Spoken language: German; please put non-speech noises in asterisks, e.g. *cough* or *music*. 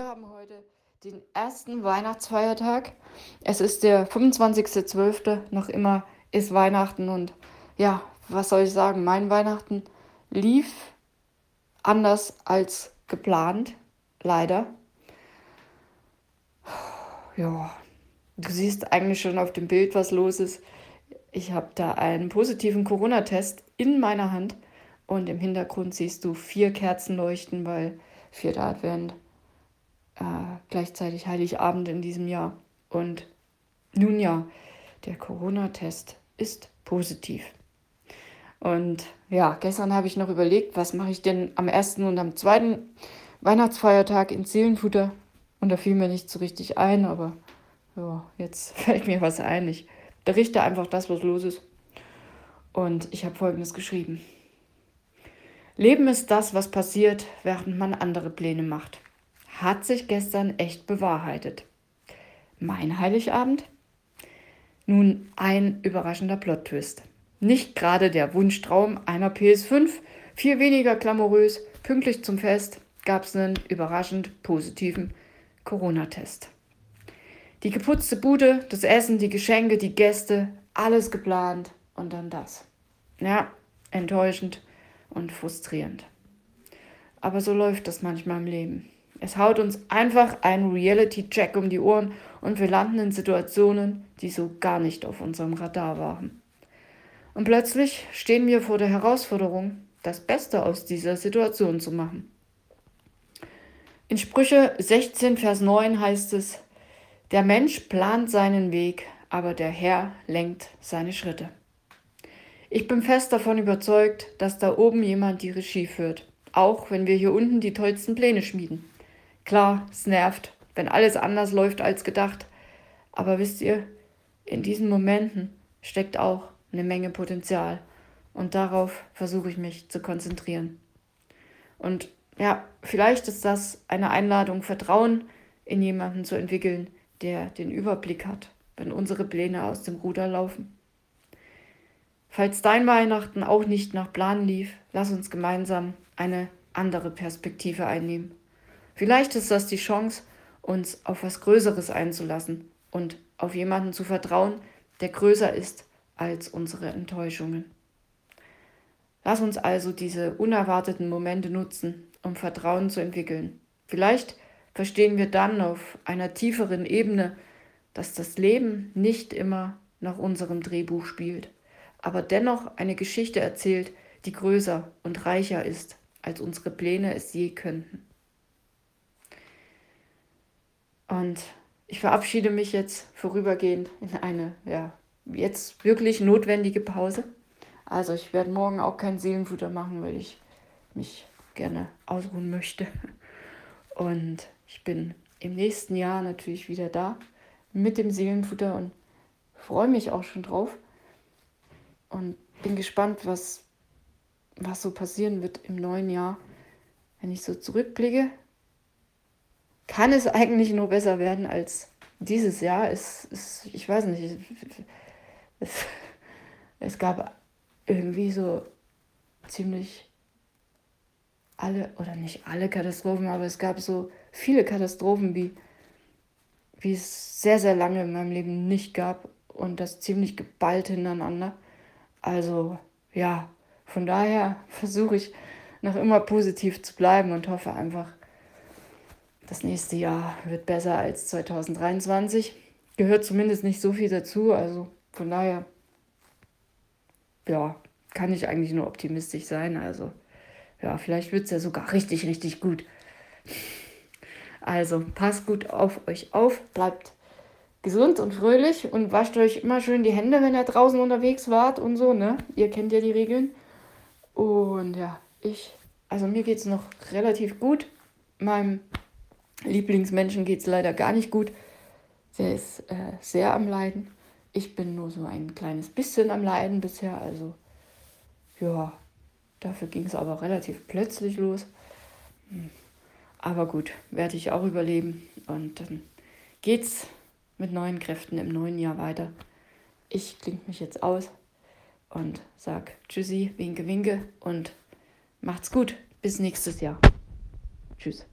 Wir haben heute den ersten Weihnachtsfeiertag. Es ist der 25.12. Noch immer ist Weihnachten und ja, was soll ich sagen? Mein Weihnachten lief anders als geplant, leider. Ja, du siehst eigentlich schon auf dem Bild, was los ist. Ich habe da einen positiven Corona-Test in meiner Hand und im Hintergrund siehst du vier Kerzen leuchten, weil vierter Advent äh, gleichzeitig Heiligabend in diesem Jahr. Und nun ja, der Corona-Test ist positiv. Und ja, gestern habe ich noch überlegt, was mache ich denn am ersten und am zweiten Weihnachtsfeiertag in Seelenfutter. Und da fiel mir nicht so richtig ein, aber ja, jetzt *laughs* fällt mir was ein. Ich berichte einfach das, was los ist. Und ich habe Folgendes geschrieben. Leben ist das, was passiert, während man andere Pläne macht hat sich gestern echt bewahrheitet. Mein Heiligabend? Nun ein überraschender Plot-Twist. Nicht gerade der Wunschtraum einer PS5, viel weniger glamourös, pünktlich zum Fest gab es einen überraschend positiven Corona-Test. Die geputzte Bude, das Essen, die Geschenke, die Gäste, alles geplant und dann das. Ja, enttäuschend und frustrierend. Aber so läuft das manchmal im Leben. Es haut uns einfach ein Reality-Check um die Ohren und wir landen in Situationen, die so gar nicht auf unserem Radar waren. Und plötzlich stehen wir vor der Herausforderung, das Beste aus dieser Situation zu machen. In Sprüche 16, Vers 9 heißt es, der Mensch plant seinen Weg, aber der Herr lenkt seine Schritte. Ich bin fest davon überzeugt, dass da oben jemand die Regie führt, auch wenn wir hier unten die tollsten Pläne schmieden. Klar, es nervt, wenn alles anders läuft als gedacht. Aber wisst ihr, in diesen Momenten steckt auch eine Menge Potenzial. Und darauf versuche ich mich zu konzentrieren. Und ja, vielleicht ist das eine Einladung, Vertrauen in jemanden zu entwickeln, der den Überblick hat, wenn unsere Pläne aus dem Ruder laufen. Falls dein Weihnachten auch nicht nach Plan lief, lass uns gemeinsam eine andere Perspektive einnehmen. Vielleicht ist das die Chance, uns auf was Größeres einzulassen und auf jemanden zu vertrauen, der größer ist als unsere Enttäuschungen. Lass uns also diese unerwarteten Momente nutzen, um Vertrauen zu entwickeln. Vielleicht verstehen wir dann auf einer tieferen Ebene, dass das Leben nicht immer nach unserem Drehbuch spielt, aber dennoch eine Geschichte erzählt, die größer und reicher ist, als unsere Pläne es je könnten. Und ich verabschiede mich jetzt vorübergehend in eine, ja, jetzt wirklich notwendige Pause. Also ich werde morgen auch kein Seelenfutter machen, weil ich mich gerne ausruhen möchte. Und ich bin im nächsten Jahr natürlich wieder da mit dem Seelenfutter und freue mich auch schon drauf. Und bin gespannt, was, was so passieren wird im neuen Jahr, wenn ich so zurückblicke kann es eigentlich nur besser werden als dieses Jahr. Es, es, ich weiß nicht, es, es gab irgendwie so ziemlich alle, oder nicht alle Katastrophen, aber es gab so viele Katastrophen, wie, wie es sehr, sehr lange in meinem Leben nicht gab und das ziemlich geballt hintereinander. Also ja, von daher versuche ich noch immer positiv zu bleiben und hoffe einfach, das nächste Jahr wird besser als 2023. Gehört zumindest nicht so viel dazu. Also von daher, ja, kann ich eigentlich nur optimistisch sein. Also ja, vielleicht wird es ja sogar richtig, richtig gut. Also passt gut auf euch auf, bleibt gesund und fröhlich und wascht euch immer schön die Hände, wenn ihr draußen unterwegs wart und so, ne? Ihr kennt ja die Regeln. Und ja, ich, also mir geht es noch relativ gut. Meinem Lieblingsmenschen geht es leider gar nicht gut. Der ist äh, sehr am Leiden. Ich bin nur so ein kleines bisschen am Leiden bisher. Also ja, dafür ging es aber relativ plötzlich los. Hm. Aber gut, werde ich auch überleben. Und dann geht's mit neuen Kräften im neuen Jahr weiter. Ich klinge mich jetzt aus und sag Tschüssi, winke, winke und macht's gut. Bis nächstes Jahr. Tschüss.